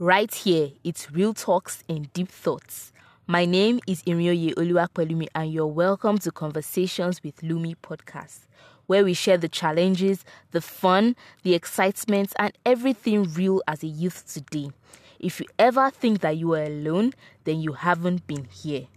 Right here, it's real talks and deep thoughts. My name is Imioye Oluwapelumi and you're welcome to Conversations with Lumy podcast, where we share the challenges, the fun, the excitement, and everything real as a youth today. If you ever think that you are alone, then you haven't been here.